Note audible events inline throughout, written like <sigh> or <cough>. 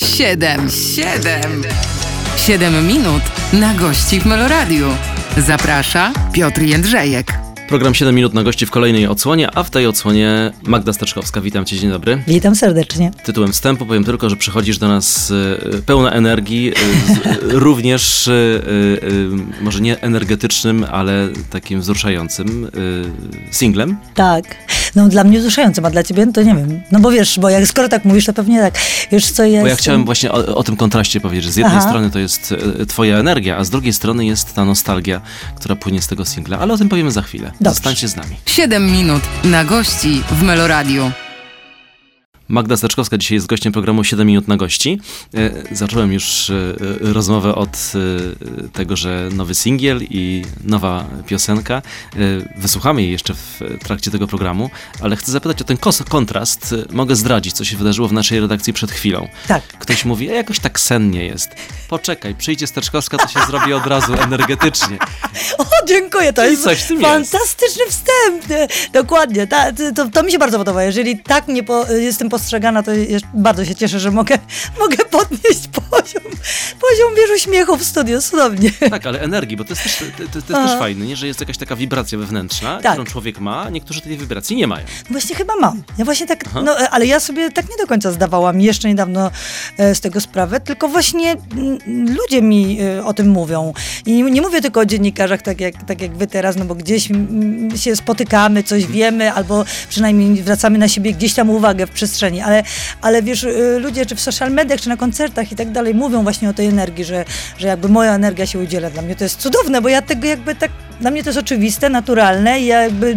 Siedem, siedem, siedem minut na gości w Meloradiu. Zaprasza Piotr Jędrzejek. Program 7 minut na gości w kolejnej odsłonie, a w tej odsłonie Magda Staczkowska. Witam cię, dzień dobry. Witam serdecznie. Tytułem wstępu powiem tylko, że przychodzisz do nas e, pełna energii, z, <laughs> również może nie energetycznym, ale takim wzruszającym singlem. Tak. No dla mnie wzruszającym, a dla ciebie to nie wiem. No bo wiesz, bo jak skoro tak mówisz, to pewnie tak. Wiesz co jest... Bo ja chciałem właśnie o, o tym kontraście powiedzieć, że z jednej Aha. strony to jest e, twoja energia, a z drugiej strony jest ta nostalgia, która płynie z tego singla, ale o tym powiemy za chwilę. Dobrze. Zostańcie z nami. Siedem minut na gości w Meloradiu. Magda Staczkowska dzisiaj jest gościem programu 7 minut na gości. E, Zacząłem już e, e, rozmowę od tego, że nowy singiel i nowa piosenka. Wysłuchamy jej jeszcze w trakcie tego programu, ale chcę zapytać o ten kontrast. Mogę zdradzić, co się wydarzyło w naszej redakcji przed chwilą. Tak. Ktoś mówi, a jakoś tak sennie jest. Poczekaj, przyjdzie Staczkowska, to się zrobi od razu energetycznie. O, dziękuję, to Czyli jest coś tym jest. fantastyczny wstęp. Dokładnie, ta, to, to mi się bardzo podoba. Jeżeli tak nie po, jestem postrzegana, to bardzo się cieszę, że mogę, <laughs> mogę podnieść poziom, poziom wiesz, uśmiechu w studiu, cudownie. Tak, ale energii, bo to jest też, to, to, to jest też fajne, nie? że jest jakaś taka wibracja wewnętrzna, Tak. którą człowiek ma, a niektórzy tej wibracji nie mają. Właśnie chyba mam. Ja właśnie tak, Aha. no, e, ale ja sobie tak nie do końca zdawałam jeszcze niedawno e, z tego sprawę, tylko właśnie mm, ludzie mi e, o tym mówią. I nie mówię tylko o dziennikarzach, tak jak, tak jak wy teraz, no bo gdzieś mm, się spotykamy, coś wiemy, albo przynajmniej zwracamy na siebie gdzieś tam uwagę w przestrzeni, ale, ale wiesz, e, ludzie czy w social mediach, czy na koncertach i tak dalej mówią właśnie o tej energii, że, że jakby moja energia się udziela. Dla mnie to jest cudowne, bo ja tego jakby tak, dla mnie to jest oczywiste, naturalne i ja jakby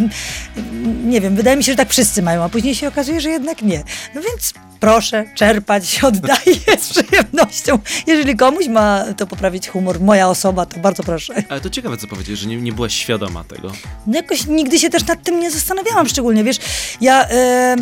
nie wiem, wydaje mi się, że tak wszyscy mają, a później się okazuje, że jednak nie. No więc proszę czerpać, oddaję z przyjemnością. Jeżeli komuś ma to poprawić humor, moja osoba, to bardzo proszę. Ale to ciekawe, co powiedzieć, że nie, nie byłaś świadoma tego. No jakoś nigdy się też nad tym nie zastanawiałam szczególnie, wiesz, ja e,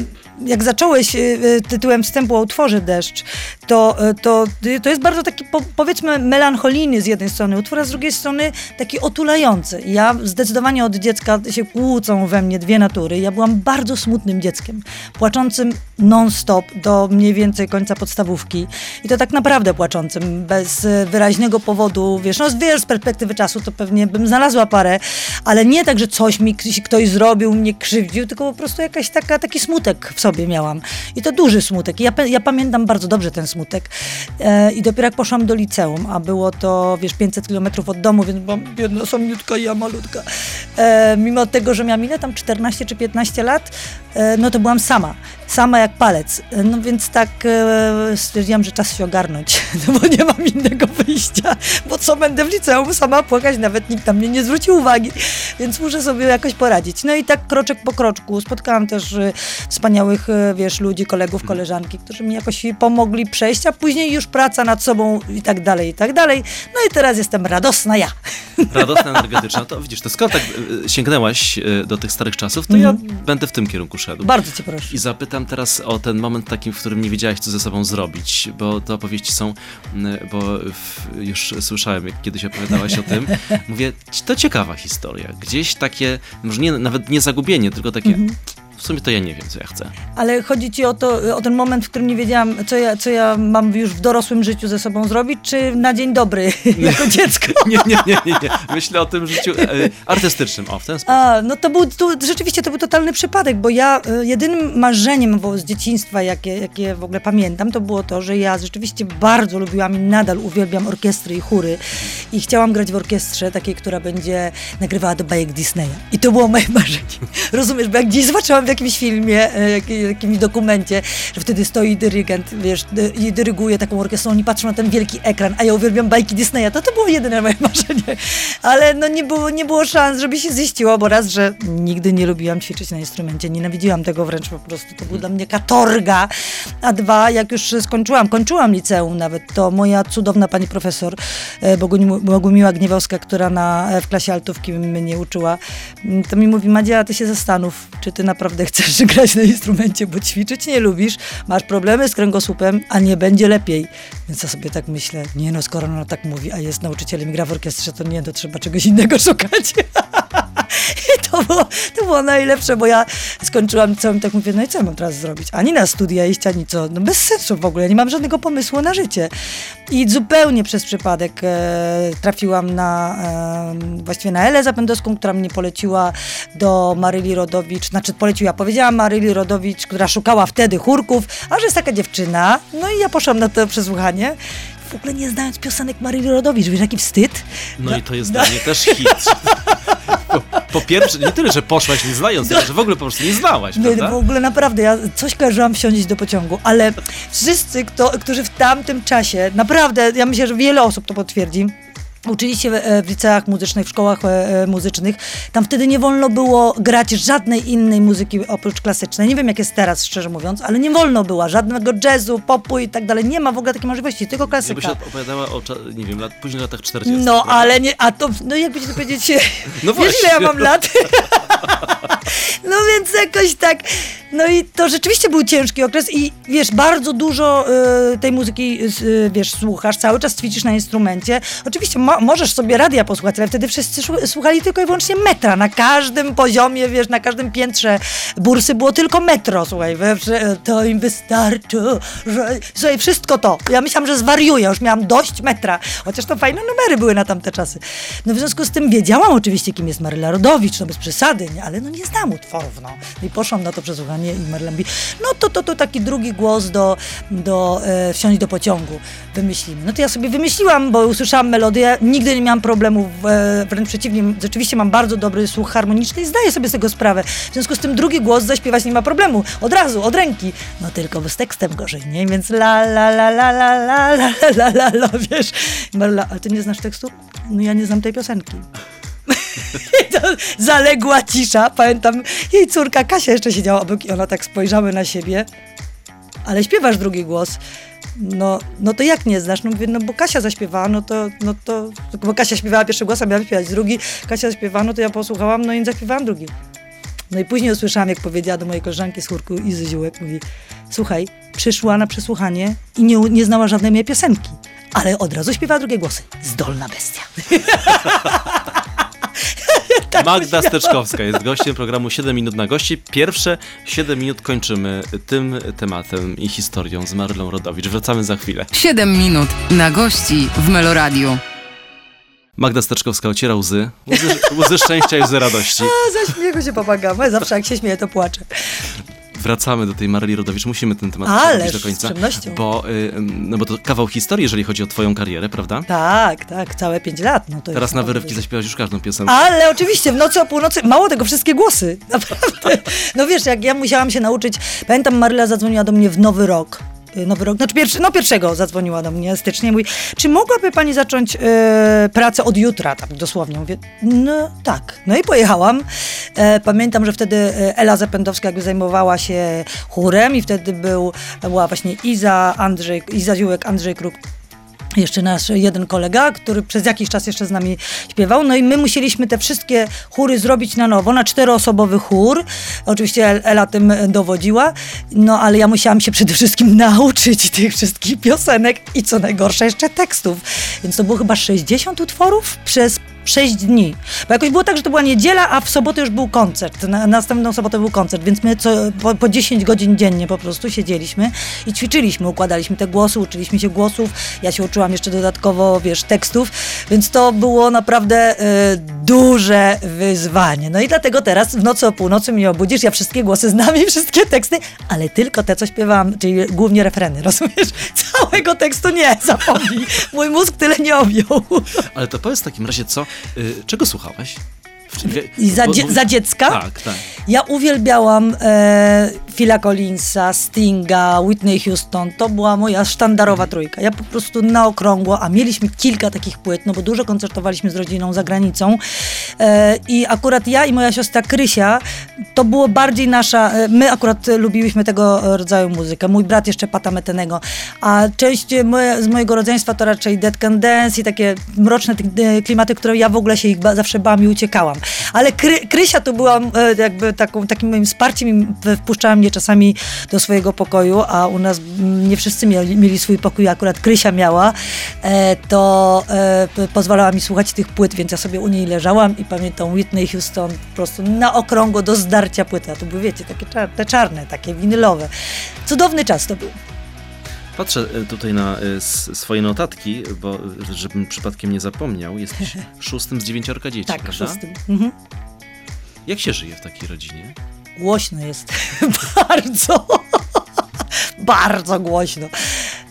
jak zacząłeś e, e, tytułem wstępu o utworze Deszcz, to, e, to, to jest bardzo taki po, powiedzmy melancholijny z jednej strony utwór, a z drugiej strony taki otulający. Ja zdecydowanie od dziecka się kłócą we mnie dwie natury. Ja byłam bardzo smutnym dzieckiem, płaczącym non-stop do mniej więcej końca podstawówki i to tak naprawdę płaczącym, bez wyraźnego powodu, wiesz, no wiesz, z perspektywy czasu to pewnie bym znalazła parę, ale nie tak, że coś mi ktoś zrobił, mnie krzywdził, tylko po prostu jakaś taka, taki smutek w sobie miałam. I to duży smutek. Ja, ja pamiętam bardzo dobrze ten smutek. E, I dopiero jak poszłam do liceum, a było to, wiesz, 500 kilometrów od domu, więc byłam biedna, samiutka i ja malutka. E, mimo tego, że miałam ile tam, 14 czy 15 lat, no to byłam sama. Sama jak palec. E, No więc tak e, stwierdziłam, że czas się ogarnąć, <laughs> no bo nie mam innego wyjścia, bo co będę w liceum sama płakać, nawet nikt na mnie nie zwrócił uwagi, więc muszę sobie jakoś poradzić. No i tak kroczek po kroczku spotkałam też e, wspaniałych, e, wiesz, ludzi, kolegów, koleżanki, którzy mi jakoś pomogli przejść, a później już praca nad sobą i tak dalej, i tak dalej. No i teraz jestem radosna ja. Radosna, energetyczna. To widzisz, to skoro tak e, sięgnęłaś e, do tych starych czasów, to ja będę w tym kierunku szedł. Bardzo cię proszę. I zapytam teraz o ten moment takim, w którym nie wiedziałaś, co ze sobą zrobić, bo te opowieści są, bo w, już słyszałem, jak kiedyś opowiadałaś o tym. <laughs> Mówię, to ciekawa historia. Gdzieś takie, może nie, nawet nie zagubienie, tylko takie, Mhm. W sumie to ja nie wiem, co ja chcę. Ale chodzi ci o to, o ten moment, w którym nie wiedziałam, co ja, co ja mam już w dorosłym życiu ze sobą zrobić, czy na dzień dobry, <laughs> jako dziecko? <laughs> Nie, nie, nie, nie, nie. Myślę o tym życiu e, artystycznym. O, w ten sposób. A, no to był, to, rzeczywiście to był totalny przypadek, bo ja y, jedynym marzeniem wo- z dzieciństwa, jakie, jakie w ogóle pamiętam, to było to, że ja rzeczywiście bardzo lubiłam i nadal uwielbiam orkiestry i chóry i chciałam grać w orkiestrze takiej, która będzie nagrywała do bajek Disneya. I to było moje <laughs> marzenie. Rozumiesz, bo jak gdzieś zobaczyłam w jakimś filmie, e, jak, jakimś dokumencie, że wtedy stoi dyrygent, wiesz, i dyryguje taką orkiestrą, oni patrzą na ten wielki ekran, a ja uwielbiam bajki Disneya, to to było jedyne moje <laughs> marzenie. Ale no nie było, nie było szans, żeby się ziściło, bo raz, że nigdy nie lubiłam ćwiczyć na instrumencie, nienawidziłam tego wręcz po prostu, to był dla mnie katorga. A dwa, jak już skończyłam, kończyłam liceum nawet, to moja cudowna pani profesor e, Bogumiła Gniewowska, która na, w klasie altówki mnie uczyła, to mi mówi, Madzia, ty się zastanów, czy ty naprawdę chcesz <laughs> grać na instrumencie, bo ćwiczyć nie lubisz, masz problemy z kręgosłupem, a nie będzie lepiej. Więc ja sobie tak myślę, nie no, skoro ona tak mówi, a jest nauczycielem i gra w orkiestrze, to nie, to trzeba czegoś innego <laughs> szukać. To było, to było najlepsze, bo ja skończyłam i tak mówię, no i co mam teraz zrobić? Ani na studia iść, ani co. No bez sensu w ogóle, nie mam żadnego pomysłu na życie. I zupełnie przez przypadek e, trafiłam na, e, właściwie na Elę Zapędowską, która mnie poleciła do Maryli Rodowicz, znaczy poleciła, powiedziała Maryli Rodowicz, która szukała wtedy chórków, a że jest taka dziewczyna, no i ja poszłam na to przesłuchanie. W ogóle nie znając piosenek Maryli Rodowicz, wiesz, jaki wstyd? No i to jest dla mnie też hit. <laughs> Po, po pierwsze, nie tyle, że poszłaś nie znając, ale że w ogóle po prostu nie znałaś, Nie, prawda? w ogóle naprawdę, ja coś kojarzyłam wsiąść do pociągu, ale wszyscy, kto, którzy w tamtym czasie, naprawdę, ja myślę, że wiele osób to potwierdzi, Uczyli się e, w liceach muzycznych, w szkołach e, e, muzycznych. Tam wtedy nie wolno było grać żadnej innej muzyki oprócz klasycznej. Nie wiem, jak jest teraz, szczerze mówiąc, ale nie wolno było żadnego jazzu, popu i tak dalej. Nie ma w ogóle takiej możliwości, tylko klasyka. opowiadała o, nie wiem, lat, późnych latach 40. No, prawda? ale nie, a to, no jakby ci to powiedzieć, <laughs> No wiesz ile ja mam lat? <laughs> no więc jakoś tak, no i to rzeczywiście był ciężki okres i wiesz, bardzo dużo y, tej muzyki, y, wiesz, słuchasz, cały czas ćwiczysz na instrumencie. Oczywiście mo- możesz sobie radia posłuchać, ale wtedy wszyscy słu- słuchali tylko i wyłącznie metra. Na każdym poziomie, wiesz, na każdym piętrze bursy było tylko metro, słuchaj, to im wystarczy, że, słuchaj, wszystko to. Ja myślałam, że zwariuję, już miałam dość metra, chociaż to fajne numery były na tamte czasy. No w związku z tym wiedziałam oczywiście, kim jest Maryla Rodowicz, no bez przesady, nie? ale no nie znam utworów, no. I poszłam na to przesłuchanie i Maryla mówi, no to, to, to taki drugi głos do, do e, wsiąść do pociągu, wymyślimy. No to ja sobie wymyśliłam, bo usłyszałam melodię, nigdy nie miałam problemów, e, wręcz przeciwnie, rzeczywiście mam bardzo dobry słuch harmoniczny i zdaję sobie z tego sprawę. W związku z tym drugi głos zaśpiewać nie ma problemu, od razu, od ręki. No tylko z tekstem gorzej, nie? Więc la la la la la la la la la la, wiesz. Maryla, ale ty nie znasz tekstu? No ja nie znam tej piosenki. Zaległa cisza. Pamiętam, jej córka Kasia jeszcze siedziała obok i ona tak spojrzały na siebie. Ale śpiewasz drugi głos. No, no to jak nie znasz? No mówię, no bo Kasia zaśpiewała, no to, no to, bo Kasia śpiewała pierwszy głos, a miała śpiewać drugi. Kasia zaśpiewała, no to ja posłuchałam, no i zaśpiewałam drugi. No i później usłyszałam, jak powiedziała do mojej koleżanki z chórku Izy Ziółek, mówi, słuchaj, przyszła na przesłuchanie i nie, nie znała żadnej mojej piosenki, ale od razu śpiewała drugie głosy. Zdolna bestia. <laughs> <laughs> tak Magda Steczkowska jest gościem programu 7 minut na gości. Pierwsze 7 minut kończymy tym tematem i historią z Marylą Rodowicz. Wracamy za chwilę. 7 minut na gości w Meloradiu. Magda Steczkowska ociera łzy. Łzy, łzy szczęścia i łzy radości. <laughs> A, ze śmiechu się popagamy. Ja Zawsze jak się śmieję, to płaczę. Wracamy do tej Maryli Rodowicz. Musimy ten temat przechodzić do z końca. przyjemnością. Bo, y, no bo to kawał historii, jeżeli chodzi o twoją karierę, prawda? Tak, tak, całe pięć lat. No to Teraz na wyrywki zaśpiewasz już każdą piosenkę. Ale oczywiście, w nocy o północy, mało tego, wszystkie głosy, <laughs> naprawdę. No wiesz, jak ja musiałam się nauczyć, pamiętam Maryla zadzwoniła do mnie w Nowy Rok, Nowy Rok, znaczy pierwszy, no pierwszego zadzwoniła do mnie stycznia i mówi, czy mogłaby pani zacząć e, pracę od jutra, tak dosłownie. Mówię, no tak. No i pojechałam. E, pamiętam, że wtedy e, Ela Zapędowska jakby zajmowała się chórem i wtedy był, była właśnie Iza, Andrzej, Iza Ziółek, Andrzej Kruk, jeszcze nasz jeden kolega, który przez jakiś czas jeszcze z nami śpiewał. No i my musieliśmy te wszystkie chóry zrobić na nowo, na czteroosobowy chór. Oczywiście El- Ela tym dowodziła, no ale ja musiałam się przede wszystkim <laughs> nauczyć tych wszystkich piosenek i co najgorsze jeszcze tekstów. Więc to było chyba 60 utworów przez 6 dni. Bo jakoś było tak, że to była niedziela, a w sobotę już był koncert. Na, następną sobotę był koncert, więc my co, po, po 10 godzin dziennie po prostu siedzieliśmy i ćwiczyliśmy, układaliśmy te głosy, uczyliśmy się głosów. Ja się uczyłam jeszcze dodatkowo, wiesz, tekstów, więc to było naprawdę e, duże wyzwanie. No i dlatego teraz w nocy o północy mnie obudzisz, ja wszystkie głosy znam i wszystkie teksty, ale tylko te, co śpiewałam, czyli głównie refreny, rozumiesz? <laughs> Całego tekstu nie, zapomnij. Mój mózg tyle nie objął. Ale to powiedz w takim razie, co, y, czego słuchałeś? I za, dzie- za dziecka? Tak, tak. Ja uwielbiałam e, Phila Collinsa, Stinga, Whitney Houston. To była moja sztandarowa trójka. Ja po prostu na okrągło, a mieliśmy kilka takich płyt, no bo dużo koncertowaliśmy z rodziną za granicą. E, I akurat ja i moja siostra Krysia, to było bardziej nasza, e, my akurat lubiłyśmy tego rodzaju muzykę. Mój brat jeszcze Pata Metenego. A część moje, z mojego rodzeństwa to raczej Dead Can Dance i takie mroczne e, klimaty, które ja w ogóle się ich ba- zawsze bałam i uciekałam. Ale Kry, Krysia to była e, jakby taką, takim moim wsparciem i wpuszczała mnie czasami do swojego pokoju, a u nas mm, nie wszyscy mieli, mieli swój pokój, akurat Krysia miała, e, to e, pozwalała mi słuchać tych płyt, więc ja sobie u niej leżałam i pamiętam Whitney Houston po prostu na okrągło do zdarcia płyty, a to były, wiecie, takie te czarne, takie winylowe. Cudowny czas to był. Patrzę e, tutaj na e, swoje notatki, bo e, żebym przypadkiem nie zapomniał, jesteś <laughs> szóstym z dziewięciorka dzieci, Tak, prawda? szóstym. Mhm. Jak się żyje w takiej rodzinie? Głośno jest. <laughs> bardzo. <laughs> bardzo głośno.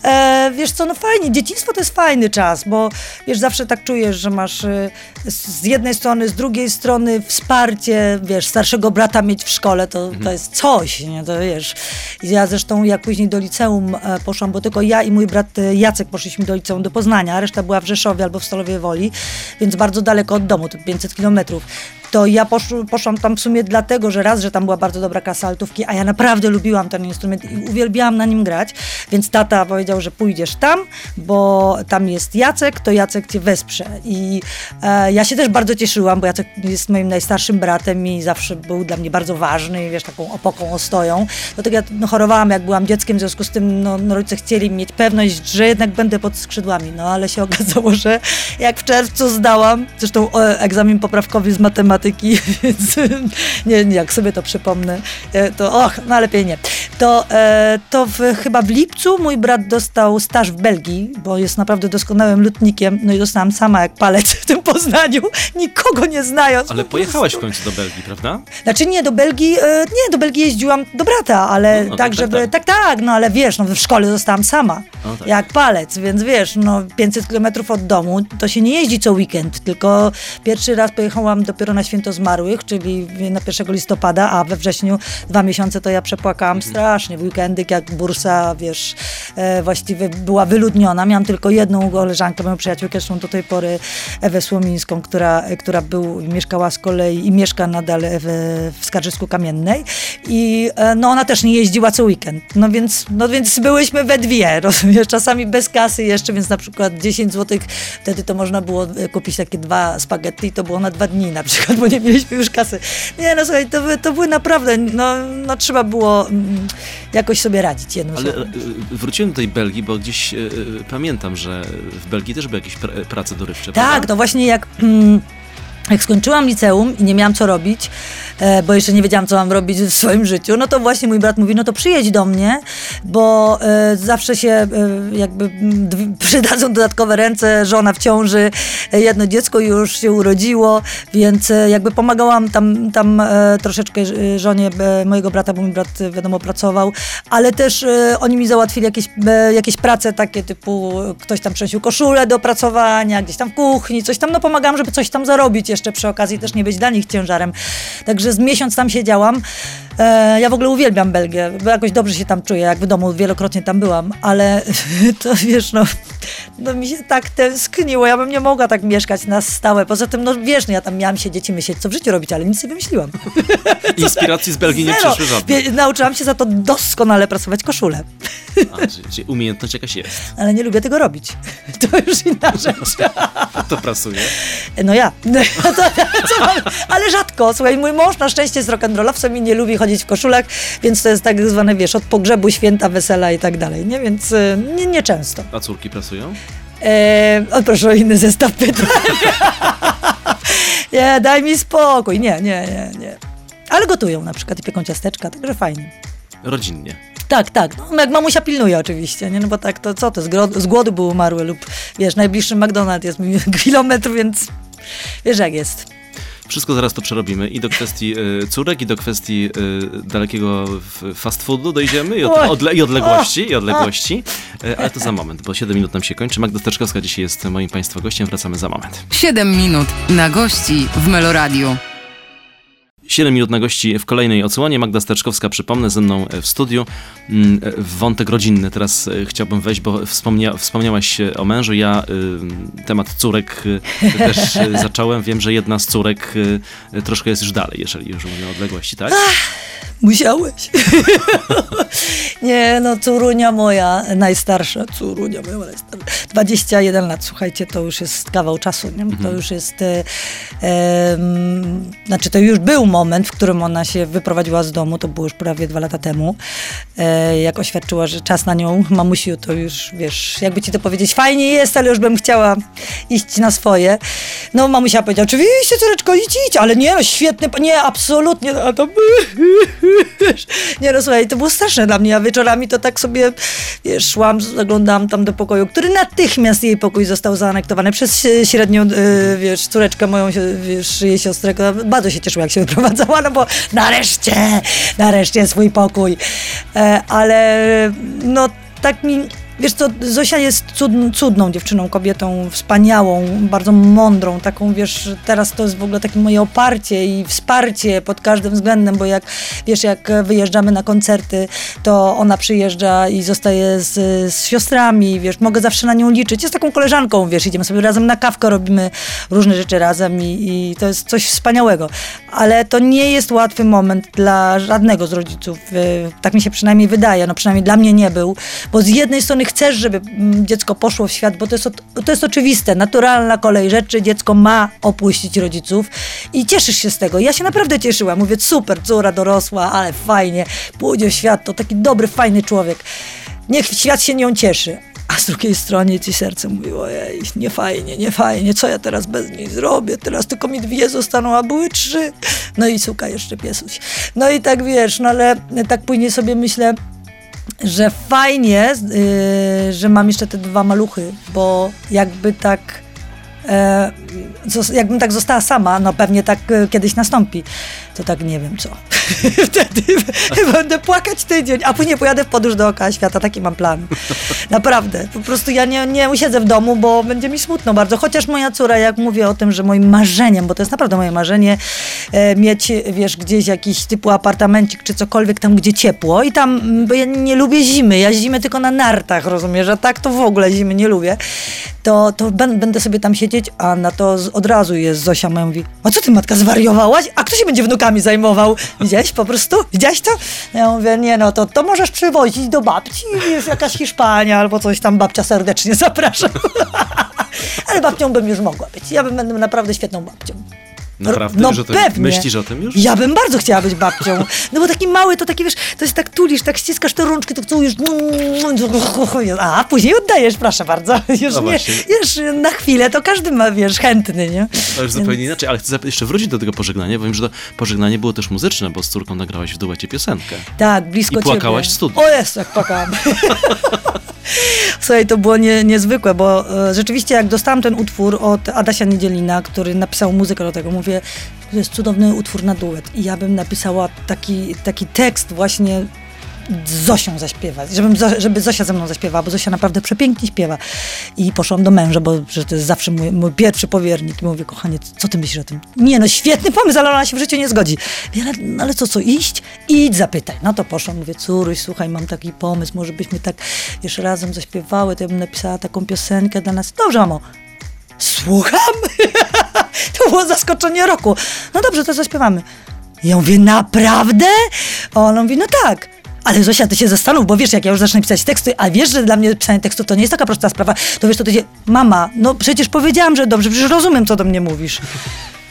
E, wiesz co, no fajnie, dzieciństwo to jest fajny czas, bo wiesz, zawsze tak czujesz, że masz e, z z jednej strony, z drugiej strony wsparcie, wiesz, starszego brata mieć w szkole, to, to jest coś, nie, to wiesz. Ja zresztą, jak później do liceum e, poszłam, bo tylko ja i mój brat e, Jacek poszliśmy do liceum do Poznania, a reszta była w Rzeszowie albo w Stalowie Woli, więc bardzo daleko od domu, to 500 kilometrów to ja posz, poszłam tam w sumie dlatego, że raz, że tam była bardzo dobra klasa altówki, a ja naprawdę lubiłam ten instrument i uwielbiałam na nim grać, więc tata powiedział, że pójdziesz tam, bo tam jest Jacek, to Jacek cię wesprze. I e, ja się też bardzo cieszyłam, bo Jacek jest moim najstarszym bratem i zawsze był dla mnie bardzo ważny, wiesz, taką opoką, ostoją. Dlatego ja no, chorowałam, jak byłam dzieckiem, w związku z tym no, no, rodzice chcieli mieć pewność, że jednak będę pod skrzydłami. No ale się okazało, że jak w czerwcu zdałam, zresztą e, egzamin poprawkowy z matematyki, <laughs> więc nie, nie, jak sobie to przypomnę, e, to och, no lepiej nie. To, e, to w, chyba w lipcu mój brat dostał staż w Belgii, bo jest naprawdę doskonałym lutnikiem, no i dostałam sama jak palec w tym Poznaniu, nikogo nie znając. Ale po pojechałaś w końcu do Belgii, prawda? Znaczy nie, do Belgii, e, nie, do Belgii jeździłam do brata, ale No, no, tak, tak, żeby, tak, tak, tak, no ale wiesz, no w szkole zostałam sama, No tak. jak palec, więc wiesz, no 500 kilometrów od domu, to się nie jeździ co weekend, tylko pierwszy raz pojechałam dopiero na Święto Zmarłych, czyli na 1 listopada, a we wrześniu dwa miesiące to ja przepłakałam Mhm. Strasznie, w weekendy, jak bursa, wiesz, e, właściwie była wyludniona, miałam tylko jedną koleżankę, moją przyjaciółkę, zresztą do tej pory Ewę Słomińską, która, która był, mieszkała z kolei i mieszka nadal w, w Skarżysku Kamiennej. I e, no ona też nie jeździła co weekend, no więc, no więc byłyśmy we dwie, <laughs> rozumiesz, czasami bez kasy jeszcze, więc na przykład 10 zł, wtedy to można było e, kupić takie dwa spaghetti i to było na dwa dni na przykład, bo nie mieliśmy już kasy. Nie no słuchaj, to, to były naprawdę, no, no trzeba było mm, jakoś sobie radzić jednym Ale słowem. e, wróciłem do tej Belgii, bo gdzieś e, e, pamiętam, że w Belgii też były jakieś pr- prace dorywcze, Tak, prawda? to właśnie jak, mm, jak skończyłam liceum i nie miałam co robić, bo jeszcze nie wiedziałam, co mam robić w swoim życiu, no to właśnie mój brat mówi, no to przyjedź do mnie, bo e, zawsze się e, jakby mm, <laughs> przydadzą dodatkowe ręce, żona w ciąży, e, jedno dziecko już się urodziło, więc e, jakby pomagałam tam, tam e, troszeczkę e, żonie e, mojego brata, bo mój brat e, wiadomo pracował, ale też e, oni mi załatwili jakieś, e, jakieś prace takie typu e, ktoś tam przynosił koszulę do pracowania, gdzieś tam w kuchni, coś tam, no pomagałam, żeby coś tam zarobić jeszcze przy okazji, też nie być dla nich ciężarem. Także z miesiąc tam siedziałam. E, ja w ogóle uwielbiam Belgię, bo jakoś dobrze się tam czuję, jak w domu wielokrotnie tam byłam, ale <laughs> to wiesz, no, no mi się tak tęskniło, ja bym nie mogła tak mieszkać na stałe. Poza tym, no wiesz, no ja tam miałam siedzieć i myśleć, co w życiu robić, ale nic nie wymyśliłam. <laughs> Inspiracji z Belgii nie Zero. przyszły żadne. Nauczyłam się za to doskonale pracować koszulę, A, <laughs> czyli, czyli umiejętność jakaś jest. ale nie lubię tego robić. To już inna rzecz. To pracuje. No ja. No, to, mam? Ale rzadko. Słuchaj, mój mąż na szczęście jest rock'n'rollowcem i nie lubi chodzić w koszulach, więc to jest tak zwane, wiesz, od pogrzebu, święta, wesela i tak dalej, nie? Więc y, nie, nie często. A córki pracują? E, o, proszę o inny zestaw pytań. <laughs> nie, daj mi spokój. Nie, nie, nie, nie. Ale gotują na przykład i pieką ciasteczka, także fajnie. Rodzinnie. Tak, tak. No, jak mamusia pilnuje oczywiście, nie? No bo tak, to co to, z, gro- z głodu był umarły lub, wiesz, najbliższy McDonald's jest mi <laughs> kilometr, więc wiesz jak jest. Wszystko zaraz to przerobimy i do kwestii e, córek, i do kwestii e, dalekiego fast foodu dojdziemy, i, od, odle, i odległości, i odległości. E, ale to za moment, bo 7 minut nam się kończy. Magda Steczkowska dzisiaj jest moim Państwa gościem. Wracamy za moment. 7 minut na gości w Meloradiu. 7 minut na gości w kolejnej odsłonie. Magda Steczkowska, przypomnę, ze mną e, w studiu. Mm, e, W wątek rodzinny teraz e, chciałbym wejść, bo wspomnia, wspomniałaś e, o mężu. Ja y, temat córek y, też y, <laughs> zacząłem. Wiem, że jedna z córek y, troszkę jest już dalej, jeżeli już mówimy o odległości, tak? Musiałeś. <laughs> nie, no córunia moja, najstarsza, córunia moja najstarsza. 21 lat, słuchajcie, to już jest kawał czasu, nie? To już jest, e, e, znaczy to już był moment, w którym ona się wyprowadziła z domu, to było już prawie dwa lata temu, e, jak oświadczyła, że czas na nią, mamusiu, to już, wiesz, jakby ci to powiedzieć, fajnie jest, ale już bym chciała iść na swoje. No mamusia powiedziała, oczywiście córeczko, idź, idź, ale nie, no świetny, nie, absolutnie, a to nie no słuchaj, to było straszne dla mnie, ja wieczorami to tak sobie, wiesz, szłam, zaglądałam tam do pokoju, który natychmiast jej pokój został zaanektowany przez średnią, e, wiesz, córeczkę moją, wiesz, jej siostrę, bardzo się cieszyła, jak się <laughs> wyprowadzała, no bo nareszcie, nareszcie swój pokój, e, ale no tak mi Wiesz co, Zosia jest cudną, cudną dziewczyną, kobietą wspaniałą, bardzo mądrą, taką, wiesz, teraz to jest w ogóle takie moje oparcie i wsparcie pod każdym względem, bo jak, wiesz, jak wyjeżdżamy na koncerty, to ona przyjeżdża i zostaje z, z siostrami, wiesz, mogę zawsze na nią liczyć. Jest taką koleżanką, wiesz, idziemy sobie razem na kawkę, robimy różne rzeczy razem i, i to jest coś wspaniałego. Ale to nie jest łatwy moment dla żadnego z rodziców, tak mi się przynajmniej wydaje, no przynajmniej dla mnie nie był, bo z jednej strony chcesz, żeby mm, dziecko poszło w świat, bo to jest, to jest oczywiste, naturalna kolej rzeczy, dziecko ma opuścić rodziców i cieszysz się z tego. Ja się naprawdę cieszyłam, mówię, super, córa dorosła, ale fajnie, pójdzie w świat, to taki dobry, fajny człowiek. Niech świat się nią cieszy. A z drugiej strony ci serce mówiło, ojej, nie fajnie, nie fajnie, co ja teraz bez niej zrobię, teraz tylko mi dwie zostaną, a były trzy. No i suka jeszcze piesuś. No i tak wiesz, no ale tak później sobie myślę, że fajnie, yy, że mam jeszcze te dwa maluchy, bo jakby tak e, jakbym tak została sama, no pewnie tak e, kiedyś nastąpi, to tak nie wiem co. <laughs> Wtedy <laughs> będę płakać tydzień, a później pojadę w podróż dookoła świata, taki mam plan. Naprawdę, po prostu ja nie, nie usiedzę w domu, bo będzie mi smutno bardzo, chociaż moja córa, jak mówię o tym, że moim marzeniem, bo to jest naprawdę moje marzenie, e, mieć, wiesz, gdzieś jakiś typu apartamencik czy cokolwiek tam, gdzie ciepło i tam, bo ja nie lubię zimy, ja zimę tylko na nartach, rozumiesz, a tak to w ogóle zimy nie lubię, to, to będę sobie tam siedzieć, a na to od razu jest Zosia mówi, a co ty matka zwariowałaś? A kto się będzie wnukami zajmował? Widziałeś po prostu? Widziałeś to? Ja mówię, nie no, to, to możesz przywozić do babci, jest jakaś Hiszpania albo coś tam, babcia serdecznie zapraszam. <laughs> Ale babcią bym już mogła być. Ja bym będę naprawdę świetną babcią. Naprawdę? No, że pewnie. Myślisz o tym już? Ja bym bardzo chciała być babcią. No bo taki mały, to taki, wiesz, to jest tak tulisz, tak ściskasz te rączki, to całujesz, <laughs> a później oddajesz, proszę bardzo. <laughs> Już, no nie, już na chwilę, to każdy ma, wiesz, chętny, nie? To już zupełnie inaczej, ale chcę jeszcze wrócić do tego pożegnania, bo wiem, że to pożegnanie było też muzyczne, bo z córką nagrałaś w duecie piosenkę. Tak, blisko I płakałaś ciebie. w studiu. O jest, jak płakałam. <laughs> Słuchaj, to było nie, niezwykłe, bo e, rzeczywiście jak dostałam ten utwór od Adasia Niedzielina, który napisał muzykę do tego, mówię, to jest cudowny utwór na duet i ja bym napisała taki, taki tekst właśnie z Zosią zaśpiewać, żebym, żeby Zosia ze mną zaśpiewała, bo Zosia naprawdę przepięknie śpiewa. I poszłam do męża, bo że to jest zawsze mój, mój pierwszy powiernik. I mówię, kochanie, co ty myślisz o tym? Nie, no świetny pomysł, ale ona się w życiu nie zgodzi. Ale, no, ale co, co, iść? Idź, zapytaj. No to poszłam, mówię, córuś, słuchaj, mam taki pomysł, może byśmy tak jeszcze razem zaśpiewały, to ja bym napisała taką piosenkę dla nas. Dobrze, mamo. Słucham? <laughs> to było zaskoczenie roku. No dobrze, to zaśpiewamy. Ja mówię, naprawdę? A ona mówi, no tak ale Zosia, ty się zastanów, bo wiesz, jak ja już zacznę pisać teksty, a wiesz, że dla mnie pisanie tekstu to nie jest taka prosta sprawa, to wiesz, to ty się, mama, no przecież powiedziałam, że dobrze, przecież rozumiem, co do mnie mówisz.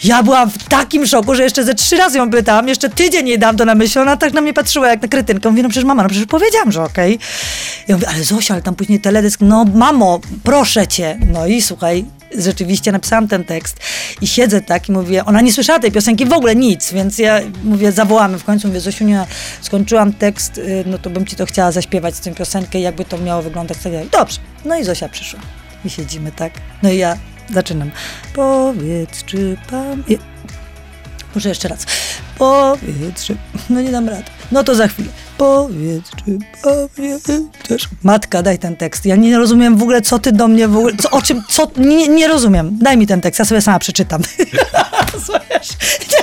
Ja byłam w takim szoku, że jeszcze ze trzy razy ją pytałam, jeszcze tydzień jej dam to na myśl, ona tak na mnie patrzyła jak na krytynkę. Mówię, no przecież mama, no przecież powiedziałam, że okej. Okay. Ja mówię, ale Zosia, ale tam później teledysk, no mamo, proszę cię. No i słuchaj, rzeczywiście napisałam ten tekst i siedzę tak i mówię, ona nie słyszała tej piosenki w ogóle nic, więc ja mówię, zawołamy w końcu, mówię, Zosiunia, skończyłam tekst, y, no to bym ci to chciała zaśpiewać tę piosenkę, jakby to miało wyglądać. Tak Dobrze. No i Zosia przyszła i siedzimy tak. No i ja zaczynam. Powiedz, czy pan... Muszę jeszcze raz. Powiedz, czy... No nie dam rady. No to za chwilę. Powiedz, czy pamiętasz? Matka, daj ten tekst. Ja nie rozumiem w ogóle, co ty do mnie w ogóle, co, o czym, co, nie, nie rozumiem. Daj mi ten tekst, ja sobie sama przeczytam. <laughs> Słyszysz? Nie,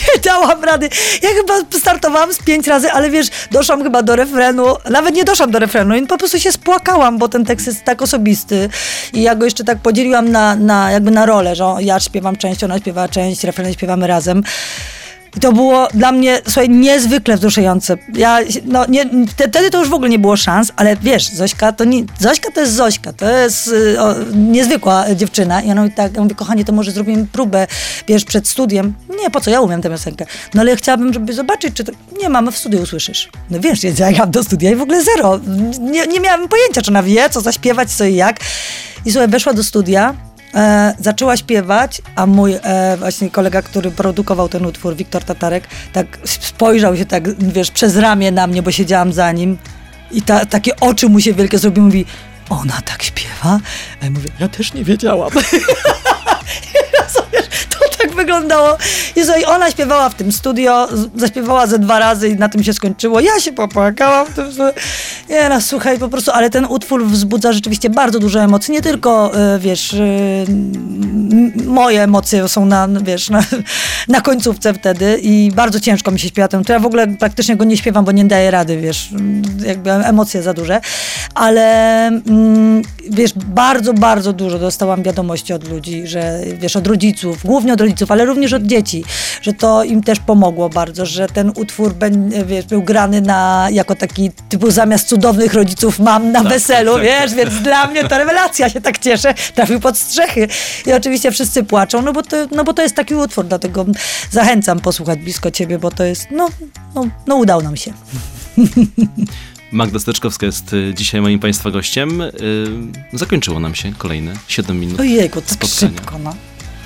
nie dałam rady. Ja chyba startowałam z pięć razy, ale wiesz, doszłam chyba do refrenu, nawet nie doszłam do refrenu i po prostu się spłakałam, bo ten tekst jest tak osobisty i ja go jeszcze tak podzieliłam na, na jakby na rolę, że ja śpiewam część, ona śpiewa część, refren śpiewamy razem. I to było dla mnie, słuchaj, niezwykle wzruszające. Ja, no, nie, wtedy to już w ogóle nie było szans, ale wiesz, Zośka to, nie, Zośka to jest Zośka, to jest y, o, niezwykła dziewczyna. I ona mówi tak, ja mówię, kochanie, to może zrobimy próbę, wiesz, przed studiem. Nie, po co, ja umiem tę piosenkę. No ale ja chciałabym, żeby zobaczyć, czy to... Nie, mama, w studiu usłyszysz. No wiesz, ja jechałam do studia i w ogóle zero. Nie, nie miałam pojęcia, czy ona wie, co zaśpiewać, co i jak. I słuchaj, weszła do studia, E, zaczęła śpiewać, a mój e, właśnie kolega, który produkował ten utwór, Wiktor Tatarek, tak spojrzał się tak, wiesz, przez ramię na mnie, bo siedziałam za nim i ta, takie oczy mu się wielkie zrobiły, mówi, ona tak śpiewa? A ja mówię, ja też nie wiedziałam. <laughs> Wyglądało. I słuchaj, ona śpiewała w tym studio, zaśpiewała ze dwa razy i na tym się skończyło. Ja się popłakałam. Nie no, słuchaj, po prostu, ale ten utwór wzbudza rzeczywiście bardzo dużo emocji. Nie tylko, y, wiesz, y, moje emocje są na, wiesz, na, <laughs> na końcówce wtedy i bardzo ciężko mi się śpiewa ten. To ja w ogóle praktycznie go nie śpiewam, bo nie daję rady, wiesz, jakby emocje za duże. Ale, mm, wiesz, bardzo, bardzo dużo dostałam wiadomości od ludzi, że, wiesz, od rodziców, głównie od rodziców, ale również od dzieci, że to im też pomogło bardzo, że ten utwór wiesz, był grany na, jako taki typu zamiast cudownych rodziców mam na tak, weselu, tak, <laughs> wiesz, tak. więc dla mnie to rewelacja, się tak cieszę, trafił pod strzechy. I oczywiście wszyscy płaczą, no bo to, no bo to jest taki utwór, dlatego zachęcam posłuchać blisko ciebie, bo to jest, no, no, no udało nam się. <laughs> Magda Steczkowska jest y, dzisiaj moim Państwa gościem. Y, zakończyło nam się kolejne 7 minut Ojejku, tak spotkania. szybko, no.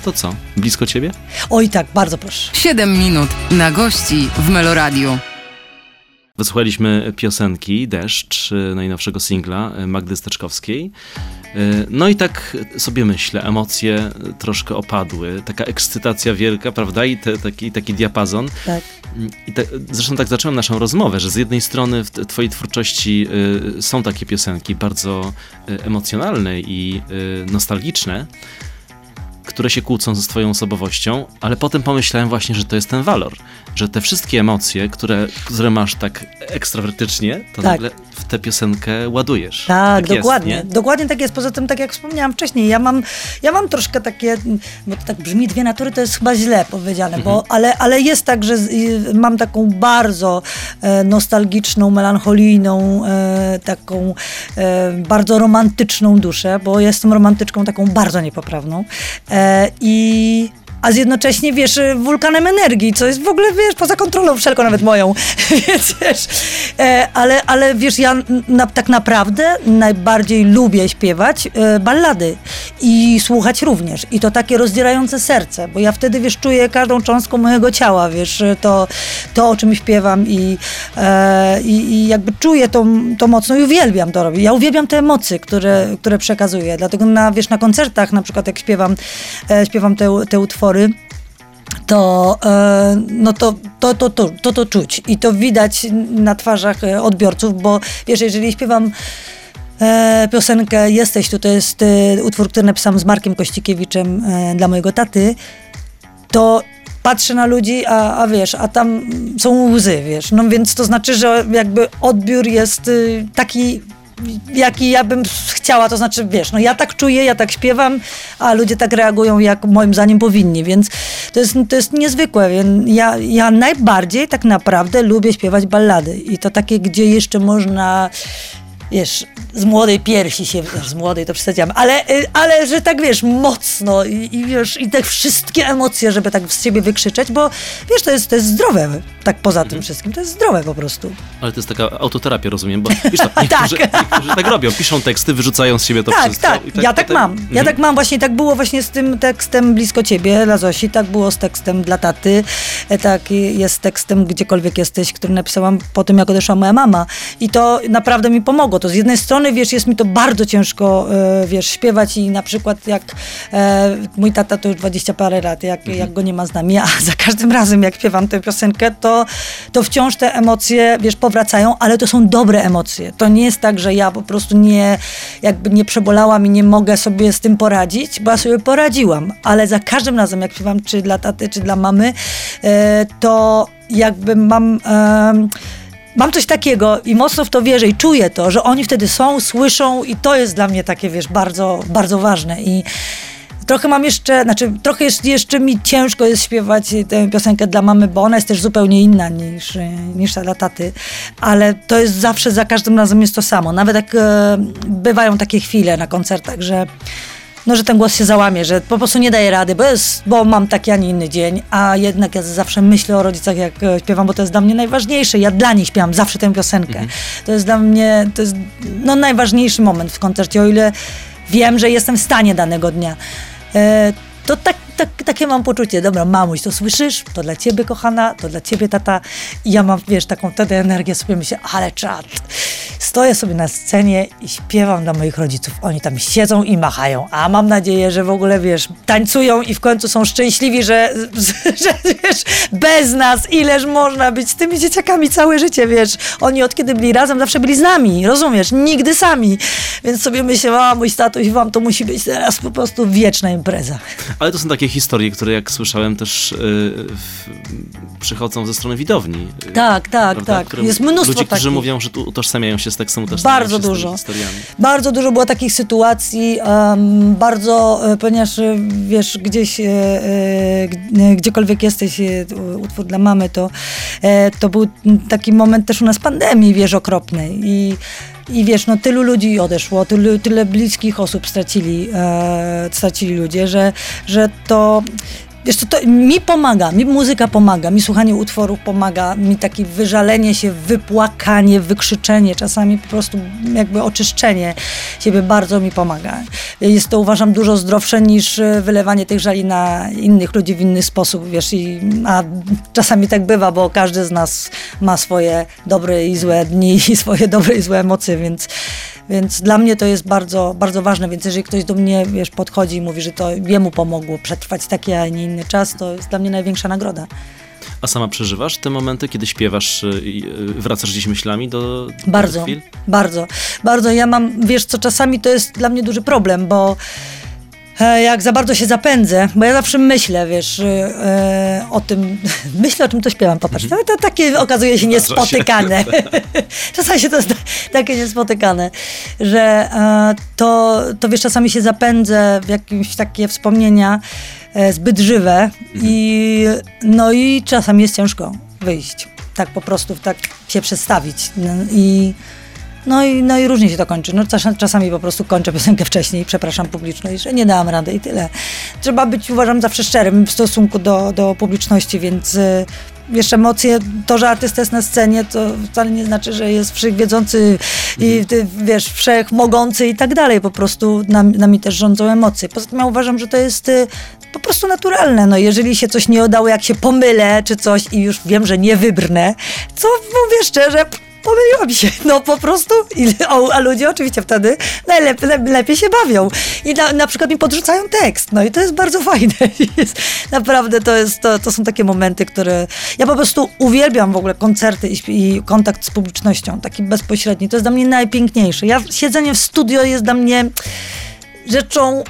To co? Blisko ciebie? Oj tak, bardzo proszę. 7 minut na gości w Meloradiu. Wysłuchaliśmy piosenki Deszcz, y, najnowszego singla Magdy Steczkowskiej. No i tak sobie myślę, emocje troszkę opadły, taka ekscytacja wielka, prawda? I te, taki, taki diapazon. Tak. I te, zresztą tak zacząłem naszą rozmowę, że z jednej strony w twojej twórczości y, są takie piosenki bardzo y, emocjonalne i y, nostalgiczne, które się kłócą ze swoją osobowością, ale potem pomyślałem właśnie, że to jest ten walor, że te wszystkie emocje, które, które masz tak ekstrawertycznie, to tak. nagle w tę piosenkę ładujesz. Tak, tak dokładnie. Jest, dokładnie tak jest. Poza tym, tak jak wspomniałam wcześniej, ja mam, ja mam troszkę takie, bo to tak brzmi dwie natury, to jest chyba źle powiedziane, mhm. bo, ale, ale jest tak, że mam taką bardzo e, nostalgiczną, melancholijną, e, taką e, bardzo romantyczną duszę, bo jestem romantyczką taką bardzo niepoprawną. I a jednocześnie, wiesz, wulkanem energii, co jest w ogóle, wiesz, poza kontrolą wszelką, nawet moją, <laughs> więc wiesz, e, ale, ale wiesz, ja na, tak naprawdę najbardziej lubię śpiewać e, ballady i słuchać również. I to takie rozdzierające serce, bo ja wtedy, wiesz, czuję każdą cząstką mojego ciała, wiesz, to, to o czym śpiewam i, e, i, i jakby czuję to, to mocno i uwielbiam to robić. Ja uwielbiam te emocje, które, które przekazuję, dlatego na, wiesz, na koncertach na przykład jak śpiewam, śpiewam te, te utwory, to, e, no to, to, to, to, to, to czuć. I to widać na twarzach e, odbiorców, bo wiesz, jeżeli śpiewam e, piosenkę Jesteś tu, to jest utwór, który napisałam z Markiem Kościkiewiczem dla mojego taty, to patrzę na ludzi, a, a wiesz, a tam są łzy, wiesz, no więc to znaczy, że jakby odbiór jest y, taki jaki ja bym chciała, to znaczy, wiesz, no ja tak czuję, ja tak śpiewam, a ludzie tak reagują, jak moim zdaniem powinni, więc to jest, to jest niezwykłe. Ja, ja najbardziej tak naprawdę lubię śpiewać ballady i to takie, gdzie jeszcze można wiesz, z młodej piersi się, z młodej to przesadziłam, ale, y, ale że tak wiesz, mocno i, i, wiesz, i te wszystkie emocje, żeby tak z siebie wykrzyczeć, bo wiesz, to jest, to jest zdrowe, tak poza tym mhm. wszystkim, to jest zdrowe po prostu. Ale to jest taka autoterapia, rozumiem, bo wiesz, to, <laughs> niektórzy, tak. niektórzy tak robią, piszą teksty, wyrzucają z siebie to tak, wszystko. Tak, tak, ja tak mam, mhm. ja tak mam, właśnie tak było właśnie z tym tekstem Blisko Ciebie dla Zosi, tak było z tekstem dla taty, tak jest tekstem Gdziekolwiek Jesteś, który napisałam po tym, jak odeszła moja mama i to naprawdę mi pomogło, to z jednej strony, wiesz, jest mi to bardzo ciężko, e, wiesz, śpiewać i na przykład jak e, mój tata to już dwadzieścia parę lat, jak, mhm. jak go nie ma z nami, a <laughs> za każdym razem jak śpiewam tę piosenkę, to, to wciąż te emocje, wiesz, powracają, ale to są dobre emocje. To nie jest tak, że ja po prostu nie, jakby nie przebolałam i nie mogę sobie z tym poradzić, bo ja sobie poradziłam, ale za każdym razem jak śpiewam, czy dla taty, czy dla mamy, e, to jakby mam mam coś takiego i mocno w to wierzę i czuję to, że oni wtedy są, słyszą i to jest dla mnie takie, wiesz, bardzo, bardzo ważne i Trochę mam jeszcze, znaczy trochę jest, jeszcze mi ciężko jest śpiewać tę piosenkę dla mamy, bo ona jest też zupełnie inna niż, niż ta dla taty, ale to jest zawsze, za każdym razem jest to samo. Nawet jak e, bywają takie chwile na koncertach, że no, że ten głos się załamie, że po prostu nie daje rady, bo, jest, bo mam taki, a nie inny dzień, a jednak ja zawsze myślę o rodzicach, jak e, śpiewam, bo to jest dla mnie najważniejsze. Ja dla nich śpiewam zawsze tę piosenkę. Mhm. To jest dla mnie, to jest no, najważniejszy moment w koncercie, o ile wiem, że jestem w stanie danego dnia. E, to tak tak, takie mam poczucie, dobra, mamuś, to słyszysz? To dla ciebie, kochana, to dla ciebie, tata. I ja mam, wiesz, taką wtedy energię, sobie myślę, ale czad. Stoję sobie na scenie i śpiewam dla moich rodziców. Oni tam siedzą i machają, a mam nadzieję, że w ogóle, wiesz, tańcują i w końcu są szczęśliwi, że, <laughs> że wiesz, bez nas, ileż można być z tymi dzieciakami całe życie, wiesz. Oni od kiedy byli razem, zawsze byli z nami, rozumiesz? Nigdy sami. Więc sobie myślę, a mój statuś wam to musi być teraz po prostu wieczna impreza. Ale to są takie historie, które jak słyszałem też yy, w, przychodzą ze strony widowni. Tak, tak, prawda? tak. Które, Jest mnóstwo Ludzie, którzy takich. mówią, że tu utożsamiają się z tekstem, utożsamiają bardzo się dużo. z historiami. Bardzo dużo było takich sytuacji, um, bardzo, e, ponieważ e, wiesz, gdzieś, e, e, gdziekolwiek jesteś, e, utwór dla mamy, to, e, to był taki moment też u nas pandemii, wiesz, okropnej i i wiesz, no tylu ludzi odeszło, tylu, tyle bliskich osób stracili, stracili ludzie, że, że to Wiesz co, to mi pomaga, mi muzyka pomaga, mi słuchanie utworów pomaga, mi takie wyżalenie się, wypłakanie, wykrzyczenie, czasami po prostu jakby oczyszczenie siebie bardzo mi pomaga. Jest to uważam dużo zdrowsze niż e, wylewanie tych żali na innych ludzi w inny sposób, wiesz, i, a czasami tak bywa, bo każdy z nas ma swoje dobre i złe dni i swoje dobre i złe emocje, więc więc dla mnie to jest bardzo, bardzo ważne, więc jeżeli ktoś do mnie, wiesz, podchodzi i mówi, że to jemu pomogło przetrwać taki, a nie inny czas, to jest dla mnie największa nagroda. A sama przeżywasz te momenty, kiedy śpiewasz y, i y, wracasz gdzieś myślami do, do Bardzo, bardzo, bardzo. Ja mam, wiesz co, czasami to jest dla mnie duży problem, bo jak za bardzo się zapędzę, bo ja zawsze myślę, wiesz, e, o tym, <laughs> myślę o czym to śpiewam, popatrz, to, to takie okazuje się niespotykane. <laughs> <laughs> czasami się to jest takie niespotykane, że e, to, to wiesz, czasami się zapędzę w jakieś takie wspomnienia zbyt żywe mhm. i no i czasami jest ciężko wyjść, tak po prostu, tak się przestawić no i no i, no i różnie się to kończy. No, czas, czasami po prostu kończę piosenkę wcześniej, przepraszam publiczność, że nie dałam rady i tyle. Trzeba być, uważam, zawsze szczerym w stosunku do, do publiczności, więc y, wiesz, emocje, to, że artysta jest na scenie, to wcale nie znaczy, że jest wszechwiedzący i mhm. wiesz, wszechmogący i tak dalej. Po prostu nami, nami też rządzą emocje. Poza tym ja uważam, że to jest y, po prostu naturalne. No, jeżeli się coś nie udało, jak się pomylę czy coś i już wiem, że nie wybrnę, co mówię szczerze, pomyliłam się, no po prostu, a ludzie oczywiście wtedy najlepiej, lepiej się bawią. I na, na przykład mi podrzucają tekst, no i to jest bardzo <laughs> fajne, jest, naprawdę to, jest, to, to są takie momenty, które, ja po prostu uwielbiam w ogóle koncerty i, i kontakt z publicznością, taki bezpośredni, to jest dla mnie najpiękniejsze, ja, siedzenie w studio jest dla mnie rzeczą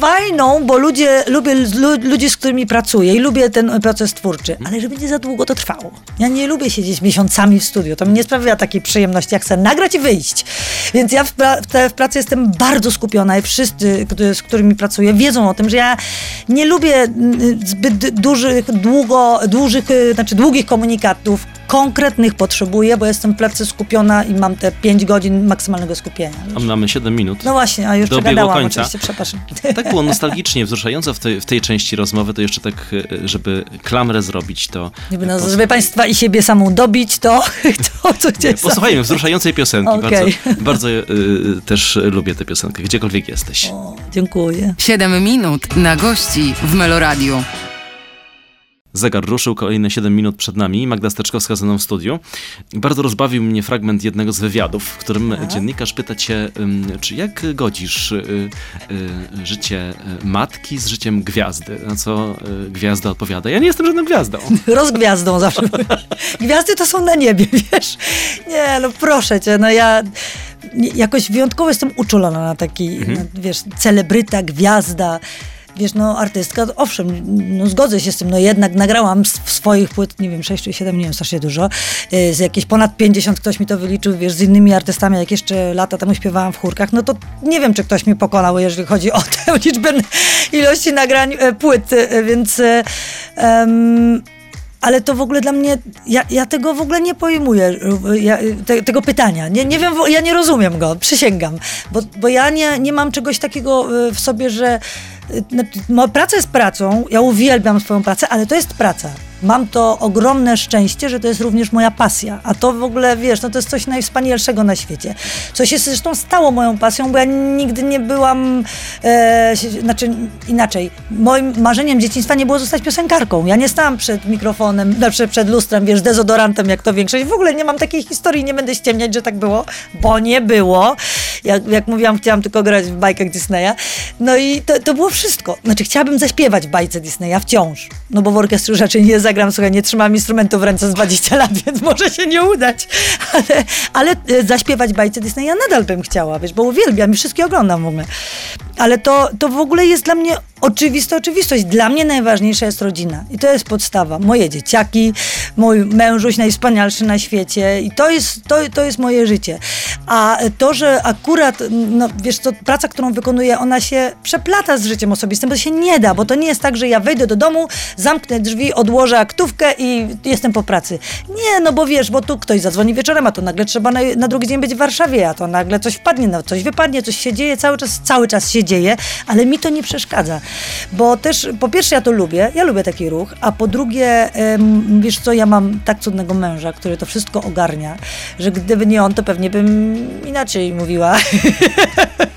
fajną, bo ludzie, lubię ludzi, z którymi pracuję i lubię ten proces twórczy, ale żeby nie za długo to trwało. Ja nie lubię siedzieć miesiącami w studiu, to mi nie sprawia takiej przyjemności, jak chcę nagrać i wyjść. Więc ja w, pra w pracy jestem bardzo skupiona i wszyscy, z którymi pracuję, wiedzą o tym, że ja nie lubię zbyt dużych, długo, dużych, y, znaczy długich komunikatów, konkretnych potrzebuję, bo jestem w pracy skupiona i mam te 5 godzin maksymalnego skupienia. A mamy 7 minut. No właśnie, a już do przegadałam końca. oczywiście, przepraszam. Tak było nostalgicznie, wzruszająco w tej, w tej części rozmowy, to jeszcze tak, e, żeby klamrę zrobić, to... Żeby, no, żeby państwa i siebie samą dobić, to, <laughs> to co gdzieś Posłuchajmy wzruszającej piosenki. Okay. Bardzo, bardzo y, też lubię tę piosenkę, gdziekolwiek jesteś. O, dziękuję. 7 minut na gości w Meloradiu. Zegar ruszył, kolejne 7 minut przed nami. Magda Steczkowska ze mną w studiu. Bardzo rozbawił mnie fragment jednego z wywiadów, w którym Aha. dziennikarz pyta cię, czy jak godzisz y, y, życie y, matki z życiem gwiazdy? Na co gwiazda odpowiada, ja nie jestem żadną gwiazdą. <laughs> Rozgwiazdą zawsze. <laughs> Gwiazdy to są na niebie, <laughs> wiesz? Nie, no proszę cię, no ja jakoś wyjątkowo jestem uczulona na taki, mhm. wiesz, celebryta, gwiazda wiesz, no artystka, owszem, no zgodzę się z tym, no jednak nagrałam swoich płyt, nie wiem, 6 czy 7, nie wiem, strasznie dużo, y, z jakieś ponad 50 ktoś mi to wyliczył, wiesz, z innymi artystami, jak jeszcze lata temu śpiewałam w chórkach, no to nie wiem, czy ktoś mnie pokonał, jeżeli chodzi o <laughs> tę liczbę ilości nagrań e, płyt, e, więc um, ale to w ogóle dla mnie, ja, ja tego w ogóle nie pojmuję, ja, te, tego pytania. Nie, nie wiem, ja nie rozumiem go, przysięgam. Bo, bo ja nie, nie mam czegoś takiego w sobie, że praca jest pracą, ja uwielbiam swoją pracę, ale to jest praca mam to ogromne szczęście, że to jest również moja pasja. A to w ogóle, wiesz, no to jest coś najwspanialszego na świecie. Co się zresztą stało moją pasją, bo ja nigdy nie byłam, e, znaczy inaczej, moim marzeniem dzieciństwa nie było zostać piosenkarką. Ja nie stałam przed mikrofonem, znaczy przed lustrem, wiesz, dezodorantem, jak to większość. W ogóle nie mam takiej historii, nie będę ściemniać, że tak było, bo nie było. Jak, jak mówiłam, chciałam tylko grać w bajkach Disneya. No i to, to było wszystko. Znaczy, chciałabym zaśpiewać w bajce Disneya wciąż, no bo w orkiestrze raczej nie zagram, słuchaj, nie trzymam instrumentu w ręce z 20 lat, <laughs> więc może się nie udać. Ale, ale e, zaśpiewać bajce Disneya nadal bym chciała, wiesz, bo uwielbiam i wszystkie oglądam w ogóle. Ale to, to w ogóle jest dla mnie oczywista oczywistość. Dla mnie najważniejsza jest rodzina. I to jest podstawa. Moje dzieciaki, mój mężuś najwspanialszy na świecie. I to jest, to, to jest moje życie. A to, że akurat, no wiesz co, praca, którą wykonuję, ona się przeplata z życiem osobistym, bo to się nie da, bo to nie jest tak, że ja wejdę do domu, zamknę drzwi, odłożę aktówkę i jestem po pracy. Nie, no bo wiesz, bo tu ktoś zadzwoni wieczorem, a to nagle trzeba na, na drugi dzień być w Warszawie, a to nagle coś wpadnie, no coś wypadnie, coś się dzieje, cały czas, cały czas się dzieje, ale mi to nie przeszkadza. Bo też, po pierwsze ja to lubię, ja lubię taki ruch, a po drugie, wiesz co, ja mam tak cudnego męża, który to wszystko ogarnia, że gdyby nie on, to pewnie bym inaczej mówiła. <laughs>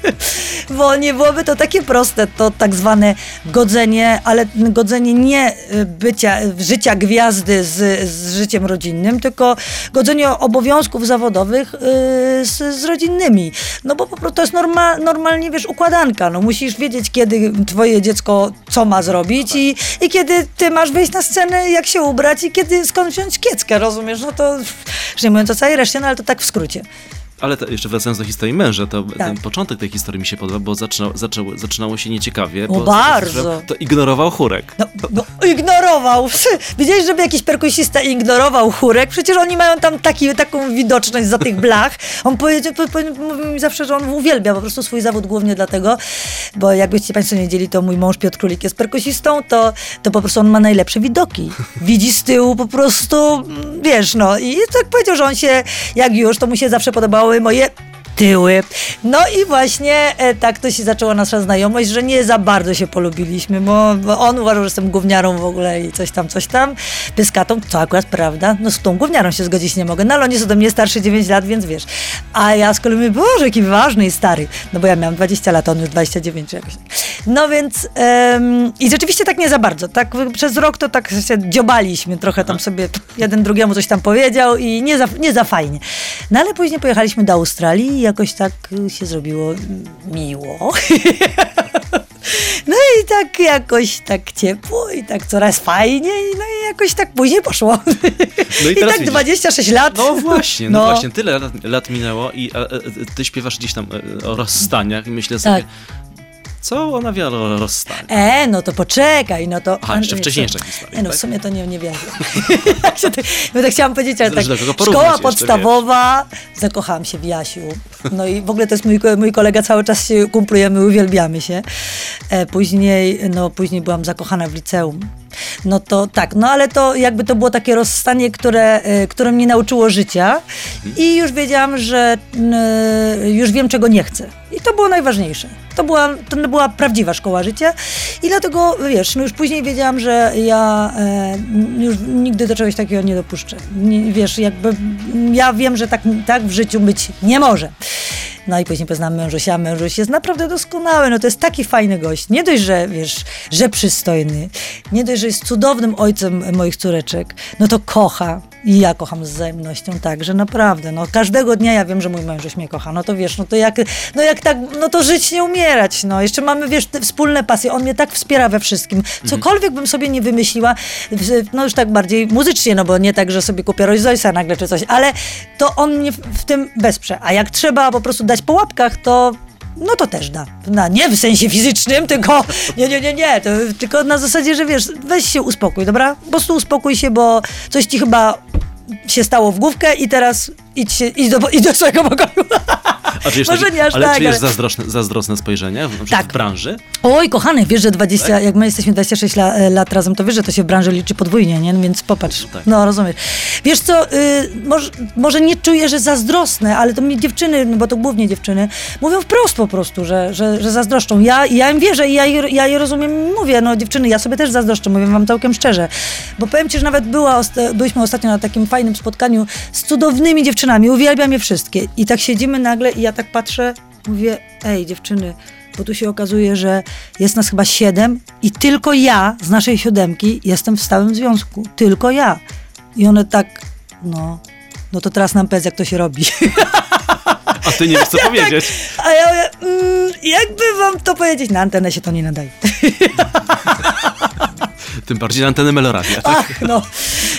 Bo nie byłoby to takie proste, to tak zwane godzenie, ale godzenie nie e, bycia, życia gwiazdy z, z życiem rodzinnym, tylko godzenie obowiązków zawodowych yy, z, z rodzinnymi. No bo po prostu to jest norma, normalnie, wiesz, układanka. No musisz wiedzieć, kiedy twoje dziecko co ma zrobić i, i kiedy ty masz wyjść na scenę, jak się ubrać i kiedy skąd wziąć kieckę, rozumiesz? No to, że nie mówiąc o całej reszcie, no ale to tak w skrócie. Ale to, jeszcze wracając do historii męża, to tak. ten początek tej historii mi się podoba, bo zaczyna, zaczęło, zaczynało się nieciekawie. O, bardzo. To ignorował chórek. No, no, ignorował. <laughs> Widziałeś, żeby jakiś perkusista ignorował chórek? Przecież oni mają tam taki, taką widoczność za tych blach. On powiedział, mówił mi zawsze, że on uwielbia po prostu swój zawód głównie dlatego, bo jakbyście Państwo nie wiedzieli, to mój mąż Piotr Królik jest perkusistą, to, to po prostu on ma najlepsze widoki. Widzi z tyłu po prostu, wiesz, no. I tak powiedział, że on się, jak już, to mu się zawsze podobało moje tyły. No i właśnie e, tak to się zaczęła nasza znajomość, że nie za bardzo się polubiliśmy, bo, bo on uważał, że jestem gówniarą w ogóle i coś tam, coś tam, pyskatą, co akurat prawda, no z tą gówniarą się zgodzić nie mogę, no ale on jest ode mnie starszy 9 lat, więc wiesz. A ja z kolei mówię, Boże, jaki ważny i stary, no bo ja miałam 20 lat, on już 29 czy jakoś. No więc um, i rzeczywiście tak nie za bardzo, tak przez rok to tak się dziobaliśmy trochę tam sobie, jeden drugiemu coś tam powiedział i nie za, nie za fajnie. No ale później pojechaliśmy do Australii jakoś tak się zrobiło miło. <laughs> No i tak jakoś tak ciepło i tak coraz fajniej, no i jakoś tak później poszło. <laughs> No i, I tak widzisz. 26 lat. No właśnie, no, no właśnie, tyle lat, lat minęło i a, a, ty śpiewasz gdzieś tam e, o rozstaniach i myślę sobie, tak. Co ona wie o rozstaniu? E, no to poczekaj, no to... Aha, jeszcze wcześniejsza historia. E, no w tak? sumie to nie, nie wiem. <laughs> Bo to chciałam powiedzieć, ale tak, szkoła podstawowa, zakochałam się w Jasiu. No i w ogóle to jest mój, mój kolega, cały czas się kumplujemy, uwielbiamy się. E, później, no później byłam zakochana w liceum. No to tak, no ale to jakby to było takie rozstanie, które, e, które mnie nauczyło życia i już wiedziałam, że już wiem, czego nie chcę. I to było najważniejsze. To była, to była prawdziwa szkoła życia i dlatego, wiesz, no już później wiedziałam, że ja e, już nigdy do czegoś takiego nie dopuszczę. Nie, wiesz, jakby ja wiem, że tak, tak w życiu być nie może. No i później poznałam mężusia. Mężuś jest naprawdę doskonały. No to jest taki fajny gość. Nie dość, że wiesz, że przystojny. Nie dość, że jest cudownym ojcem moich córeczek. No to kocha. I ja kocham z wzajemnością także, naprawdę. No, każdego dnia ja wiem, że mój mężuś mnie kocha. No to wiesz, no to jak, no jak tak, no to żyć, nie umierać. No, jeszcze mamy, wiesz, wspólne pasje. On mnie tak wspiera we wszystkim. Cokolwiek bym sobie nie wymyśliła, no już tak bardziej muzycznie, no bo nie tak, że sobie kupię Rolls nagle czy coś, ale to on mnie w tym wesprze. A jak trzeba po prostu dać po łapkach, to no to też da. Na, nie w sensie fizycznym, tylko nie, nie, nie, nie, to, tylko na zasadzie, że wiesz, weź się uspokój, dobra? Po prostu uspokój się, bo coś ci chyba się stało w główkę i teraz idź, się, idź, do, idź do swojego pokoju. A czujesz, Może taki, nie aż ale tak, czujesz ale- zazdrosne, zazdrosne spojrzenie w, Tak. w branży? Oj, kochany, wiesz, że 20, Tak? jak my jesteśmy 26 la, e, lat razem, to wiesz, że to się w branży liczy podwójnie, nie? Więc popatrz. Tak. No, rozumiesz. Wiesz co, y, może, może nie czuję, że zazdrosne, ale to mi dziewczyny, no bo to głównie dziewczyny, mówią wprost po prostu, że, że, że zazdroszczą. Ja, ja im wierzę i ja, je- ja je rozumiem i mówię, no dziewczyny, ja sobie też zazdroszczę, mówię wam całkiem szczerze. Bo powiem ci, że nawet była, byliśmy ostatnio na takim fajnym spotkaniu z cudownymi dziewczynami, uwielbiam je wszystkie. I tak siedzimy nagle i ja tak patrzę, mówię, ej dziewczyny, bo tu się okazuje, że jest nas chyba siedem i tylko ja z naszej siódemki jestem w stałym związku. Tylko ja. I one tak, no, no to teraz nam powiedz, jak to się robi. A ty nie wiesz, co powiedzieć. A ja mówię, mm, jakby wam to powiedzieć? Na antenę się to nie nadaje. <laughs> Tym bardziej na anteny Meloradia. Tak? Ach, no.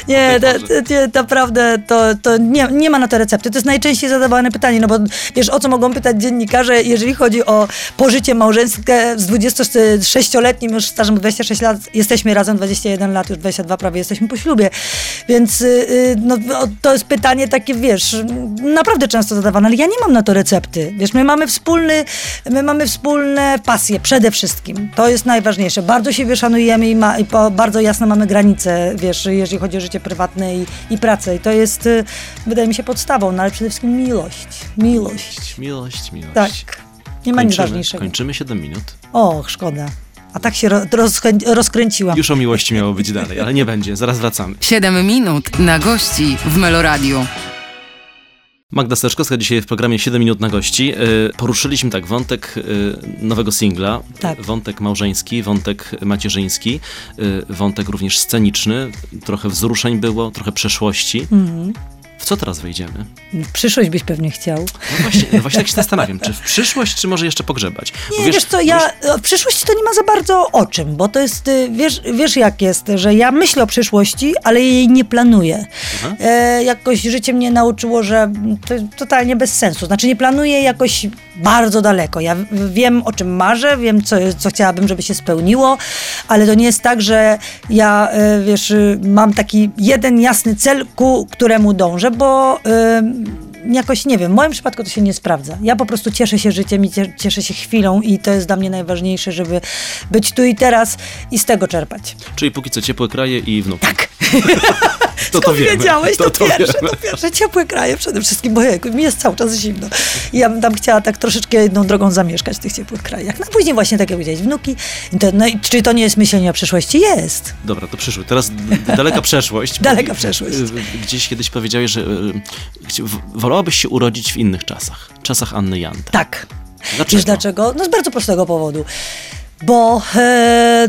Nie, to, to, naprawdę to, to nie, nie ma na to recepty. To jest najczęściej zadawane pytanie, no bo wiesz, o co mogą pytać dziennikarze, jeżeli chodzi o pożycie małżeńskie z 26-letnim już stażem 26 lat, jesteśmy razem 21 lat, już 22 prawie jesteśmy po ślubie, więc y, y, no, to jest pytanie takie, wiesz, naprawdę często zadawane, ale ja nie mam na to recepty. Wiesz, my mamy wspólny, my mamy wspólne pasje przede wszystkim. To jest najważniejsze. Bardzo siebie szanujemy i, ma, i po, bardzo jasne mamy granice, wiesz, jeżeli chodzi o życie prywatne i, i pracę. I to jest, y, wydaje mi się, podstawą, no ale przede wszystkim miłość. Miłość. Miłość, miłość. Tak. Nie ma nic Kończymy, ważniejszego. kończymy 7 minut. Och, szkoda. A tak się ro, rozkrę- rozkręciłam. Już o miłości miało być dalej, ale nie będzie. Zaraz wracamy. 7 minut na gości w Meloradiu. Magda Steczkowska dzisiaj w programie 7 minut na gości. Y, Poruszyliśmy tak wątek y, nowego singla, Tak. wątek małżeński, wątek macierzyński, y, wątek również sceniczny. Trochę wzruszeń było, trochę przeszłości. Mhm. W co teraz wejdziemy? Przyszłość byś pewnie chciał. No właśnie, no właśnie tak się zastanawiam, czy w przyszłość, czy może jeszcze pogrzebać? Bo Nie, wiesz, co, ja w przyszłości to nie ma za bardzo o czym, bo to jest, y, wiesz, wiesz jak jest, że ja myślę o przyszłości, ale jej nie planuję. E, jakoś życie mnie nauczyło, że to jest totalnie bez sensu. Znaczy nie planuję jakoś bardzo daleko. Ja wiem, o czym marzę, wiem, co, co chciałabym, żeby się spełniło, ale to nie jest tak, że ja, e, wiesz, y, mam taki jeden jasny cel, ku któremu dążę, bo... jakoś nie wiem, w moim przypadku to się nie sprawdza. Ja po prostu cieszę się życiem i cie- cieszę się chwilą i to jest dla mnie najważniejsze, żeby być tu i teraz i z tego czerpać. Czyli póki co ciepłe kraje i wnuk. Tak. <laughs> to to wiemy. wiedziałeś? To, to pierwsze, wiemy. to pierwsze. Ciepłe kraje przede wszystkim, bo jak, mi jest cały czas zimno. I ja bym tam chciała tak troszeczkę jedną drogą zamieszkać w tych ciepłych krajach. No a później właśnie, tak jak powiedziałeś, wnuki. To, no i czy to nie jest myślenie o przyszłości? Jest. Dobra, to przyszły. Teraz daleka <laughs> przeszłość. Daleka przeszłość. y, Gdzieś kiedyś powiedziałeś, że y, wolałabyś się urodzić w innych czasach. Czasach Anny Janty. Tak. Dlaczego? Wiesz dlaczego? No z bardzo prostego powodu. Bo e,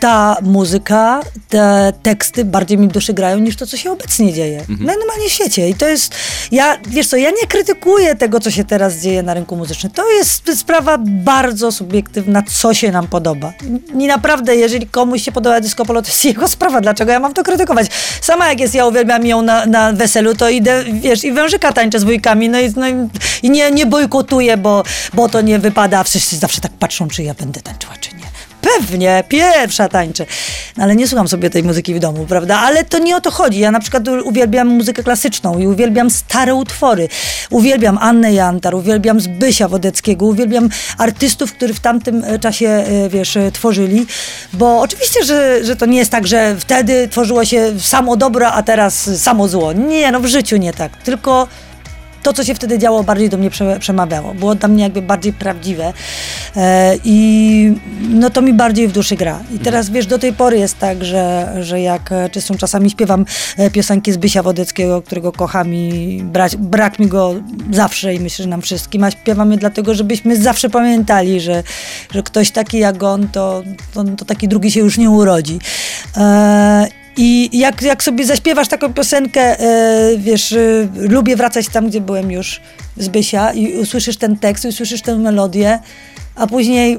ta muzyka, te teksty bardziej mi duszy grają niż to, co się obecnie dzieje. Najnormalniej w świecie. I to jest, ja, wiesz co, ja nie krytykuję tego, co się teraz dzieje na rynku muzycznym. To jest sprawa bardzo subiektywna, co się nam podoba. I naprawdę, jeżeli komuś się podoba disco polo, to jest jego sprawa. Dlaczego ja mam to krytykować? Sama jak jest, ja uwielbiam ją na, na weselu, to idę, wiesz, i wężyka tańczę z wujkami, no i, no i nie, nie bojkotuję, bo, bo to nie wypada. Wszyscy zawsze tak patrzą, czy ja będę tańczyła, czy nie. Pewnie, pierwsza tańczę. No, ale nie słucham sobie tej muzyki w domu, prawda? Ale to nie o to chodzi. Ja na przykład uwielbiam muzykę klasyczną i uwielbiam stare utwory. Uwielbiam Annę Jantar, uwielbiam Zbysia Wodeckiego, uwielbiam artystów, którzy w tamtym e, czasie, e, wiesz, e, tworzyli. Bo oczywiście, że, że to nie jest tak, że wtedy tworzyło się samo dobro, a teraz samo zło. Nie, no w życiu nie tak. Tylko to, co się wtedy działo, bardziej do mnie prze, przemawiało. Było dla mnie jakby bardziej prawdziwe e, i no to mi bardziej w duszy gra. I teraz, wiesz, do tej pory jest tak, że, że jak e, czystą czasami śpiewam e, piosenki Zbysia Wodeckiego, którego kocham i brak, brak mi go zawsze i myślę, że nam wszystkim, a śpiewam je dlatego, żebyśmy zawsze pamiętali, że, że ktoś taki jak on, to, to, to taki drugi się już nie urodzi. I jak, jak sobie zaśpiewasz taką piosenkę, e, wiesz, e, lubię wracać tam, gdzie byłem już z Bysia i usłyszysz ten tekst, i usłyszysz tę melodię, a później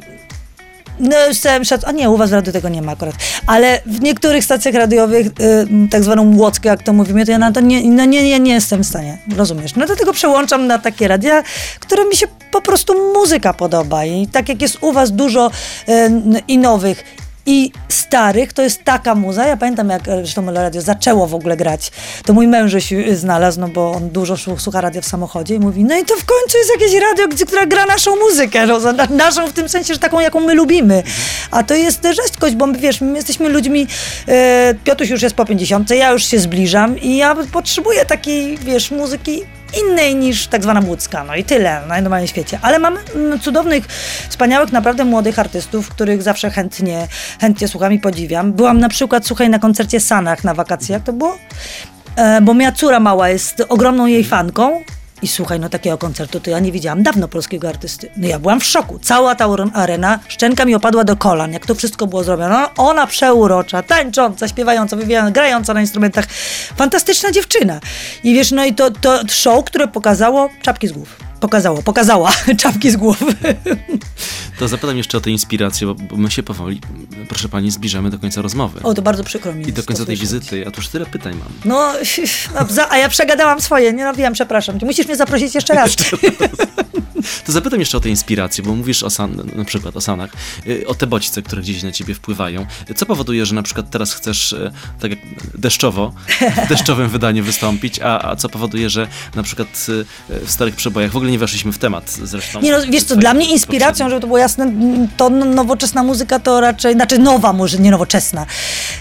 no z całym szac... A nie, u was w tego nie ma akurat. Ale w niektórych stacjach radiowych, y, tak zwaną młockę, jak to mówimy, to ja na to nie, no nie, nie, jestem w stanie, rozumiesz? No dlatego przełączam na takie radia, które mi się po prostu muzyka podoba. I tak jak jest u was dużo e, i nowych, i starych, to jest taka muza. Ja pamiętam, jak e, zresztą radio zaczęło w ogóle grać. To mój mężuś znalazł, no bo on dużo słucha radia w samochodzie i mówi, no i to w końcu jest jakieś radio, gdzie, która gra naszą muzykę, no, naszą w tym sensie, że taką, jaką my lubimy. A to jest rzadkość, bo my, wiesz, my jesteśmy ludźmi, e, już jest po 50, ja już się zbliżam i ja potrzebuję takiej, wiesz, muzyki innej niż tak zwana łódzka. No i tyle na normalnym świecie. Ale mamy mm, cudownych, wspaniałych, naprawdę młodych artystów, których zawsze chętnie, chętnie słucham i podziwiam. Byłam na przykład, słuchaj, na koncercie Sanach na wakacjach, to było? E, bo moja córa mała jest ogromną jej fanką i słuchaj, no takiego koncertu to ja nie widziałam dawno polskiego artysty. No ja byłam w szoku. Cała ta arena, szczęka mi opadła do kolan, jak to wszystko było zrobione. No, ona przeurocza, tańcząca, śpiewająca, wywijana, grająca na instrumentach. Fantastyczna dziewczyna. I wiesz, no i to, to show, które pokazało czapki z głów pokazało, pokazała <laughs> czapki z głowy. To zapytam jeszcze o tę inspirację, bo my się powoli, proszę pani, zbliżamy do końca rozmowy. O, to bardzo przykro mi I do końca tej wizyty. A tu już tyle pytań mam. No, <laughs> a ja przegadałam swoje, nie wiem, przepraszam. Musisz mnie zaprosić jeszcze raz. To zapytam jeszcze o tę inspirację, bo mówisz o san, na przykład o sanach, y, o te bodźce, które gdzieś na ciebie wpływają. Co powoduje, że na przykład teraz chcesz y, tak jak deszczowo, w <laughs> deszczowym wydaniu wystąpić, a, a co powoduje, że na przykład y, w starych przebojach w ogóle nie weszliśmy w temat zresztą. Nie no, wiesz co, dla mnie inspiracją, żeby to było jasne, to nowoczesna muzyka to raczej, znaczy nowa może, nie nowoczesna.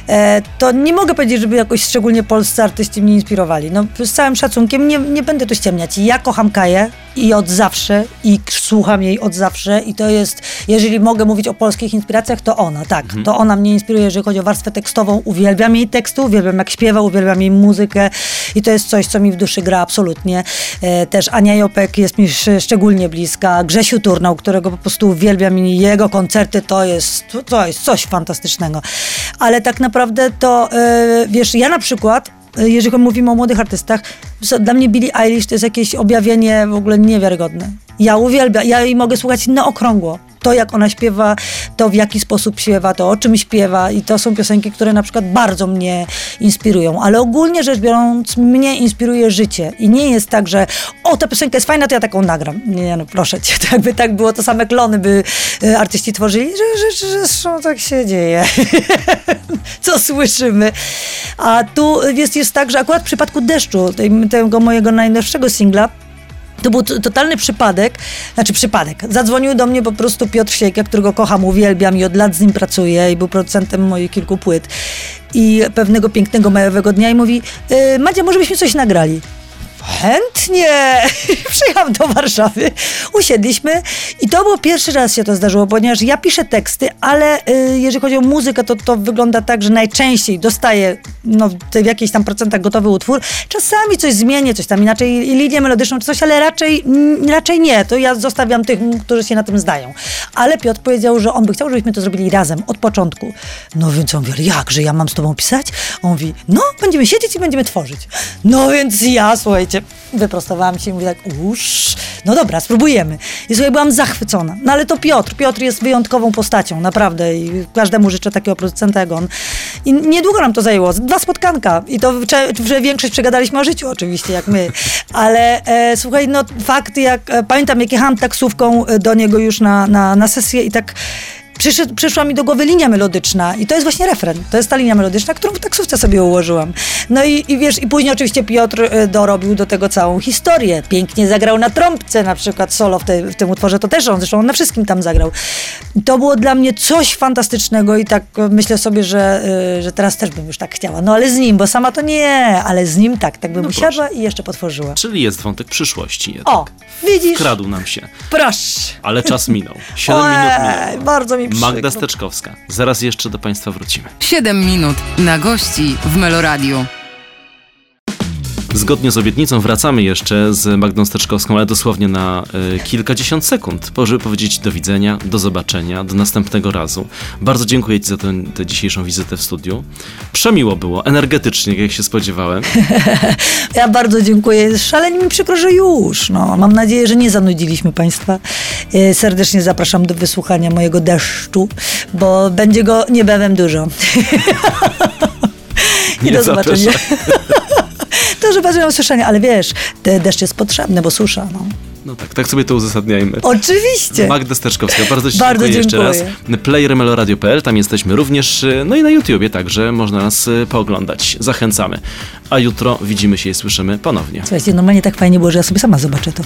E, to nie mogę powiedzieć, żeby jakoś szczególnie polscy artyści mnie inspirowali. No z całym szacunkiem nie, nie będę tu ściemniać. Ja kocham Kaję i od zawsze i słucham jej od zawsze i to jest, jeżeli mogę mówić o polskich inspiracjach, to ona, tak. Mhm. To ona mnie inspiruje, jeżeli chodzi o warstwę tekstową. Uwielbiam jej teksty, uwielbiam jak śpiewa, uwielbiam jej muzykę i to jest coś, co mi w duszy gra absolutnie. E, też Ania Jopek jest mi szczególnie bliska. Grzesiu Turnał, którego po prostu uwielbiam i jego koncerty to jest, to jest coś fantastycznego. Ale tak naprawdę to, e, wiesz, ja na przykład e, jeżeli mówimy o młodych artystach, dla mnie Billie Eilish to jest jakieś objawienie w ogóle niewiarygodne. Ja uwielbiam, ja jej mogę słuchać na okrągło to, jak ona śpiewa, to w jaki sposób śpiewa, to o czym śpiewa i to są piosenki, które na przykład bardzo mnie inspirują, ale ogólnie rzecz biorąc mnie inspiruje życie i nie jest tak, że o, ta piosenka jest fajna, to ja taką nagram. Nie, no proszę cię, <laughs> to jakby tak było, to same klony by y, artyści tworzyli, że, że tak się dzieje. <laughs> Co słyszymy. A tu jest, jest tak, że akurat w przypadku deszczu, tego mojego najnowszego singla, to był totalny przypadek, znaczy przypadek. Zadzwonił do mnie po prostu Piotr Siejka, którego kocham, uwielbiam i od lat z nim pracuję i był producentem moich kilku płyt. I pewnego pięknego majowego dnia i mówi, yy, Madzia, może byśmy coś nagrali? Chętnie! <laughs> Przyjechałam do Warszawy, usiedliśmy i to było pierwszy raz się to zdarzyło, ponieważ ja piszę teksty, ale y, jeżeli chodzi o muzykę, to to wygląda tak, że najczęściej dostaję no, w jakichś tam procentach gotowy utwór. Czasami coś zmienię, coś tam inaczej, linię melodyczną czy coś, ale raczej, raczej nie. To ja zostawiam tych, którzy się na tym zdają. Ale Piotr powiedział, że on by chciał, żebyśmy to zrobili razem, od początku. No więc on mówi, jak, że ja mam z tobą pisać? On mówi, no, będziemy siedzieć i będziemy tworzyć. No więc ja, słuchajcie, wyprostowałam się i mówię tak, uż, no dobra, spróbujemy. I słuchaj, byłam zachwycona. No ale to Piotr. Piotr jest wyjątkową postacią, naprawdę. I każdemu życzę takiego producenta jak on. I niedługo nam to zajęło. Dwa spotkanka. I to że większość przegadaliśmy o życiu oczywiście, jak my. Ale e, słuchaj, no fakt, jak e, pamiętam, jak jechałam taksówką e, do niego już na, na, na sesję i tak przyszedł, przyszła mi do głowy linia melodyczna i to jest właśnie refren. To jest ta linia melodyczna, którą w taksówce sobie ułożyłam. No i, i wiesz, i później oczywiście Piotr y, dorobił do tego całą historię. Pięknie zagrał na trąbce na przykład solo w, te, w tym utworze, to też on, zresztą on na wszystkim tam zagrał. To było dla mnie coś fantastycznego i tak myślę sobie, że, y, że teraz też bym już tak chciała. No ale z nim, bo sama to nie, ale z nim tak, tak bym no usiadła i jeszcze potworzyła. Czyli jest wątek przyszłości jednak. O, widzisz? Kradł nam się. Proszę. Ale czas minął. Siedem minut minęło. Bardzo mi Magda Steczkowska. Zaraz jeszcze do Państwa wrócimy. 7 minut na gości w Meloradiu. Zgodnie z obietnicą wracamy jeszcze z Magdą Steczkowską, ale dosłownie na y, kilkadziesiąt sekund, żeby powiedzieć do widzenia, do zobaczenia, do następnego razu. Bardzo dziękuję Ci za tę, tę dzisiejszą wizytę w studiu. Przemiło było, energetycznie, jak się spodziewałem. <laughs> ja bardzo dziękuję. Szalenie mi przykro, że już. No, mam nadzieję, że nie zanudziliśmy Państwa. Y, serdecznie zapraszam do wysłuchania mojego deszczu, bo będzie go niebawem dużo. <laughs> I do zobaczenia. <laughs> że bazują słyszenie, ale wiesz, deszcz jest potrzebny, bo susza, no. No tak, tak sobie to uzasadniajmy. Oczywiście. Magda Steczkowska, bardzo Ci Bardzo dziękuję jeszcze raz. dziękuję. Player meloradio.pl, tam jesteśmy również, no i na YouTubie także można nas y, pooglądać. Zachęcamy. A jutro widzimy się i słyszymy ponownie. Słuchajcie, normalnie tak fajnie było, że ja sobie sama zobaczę to.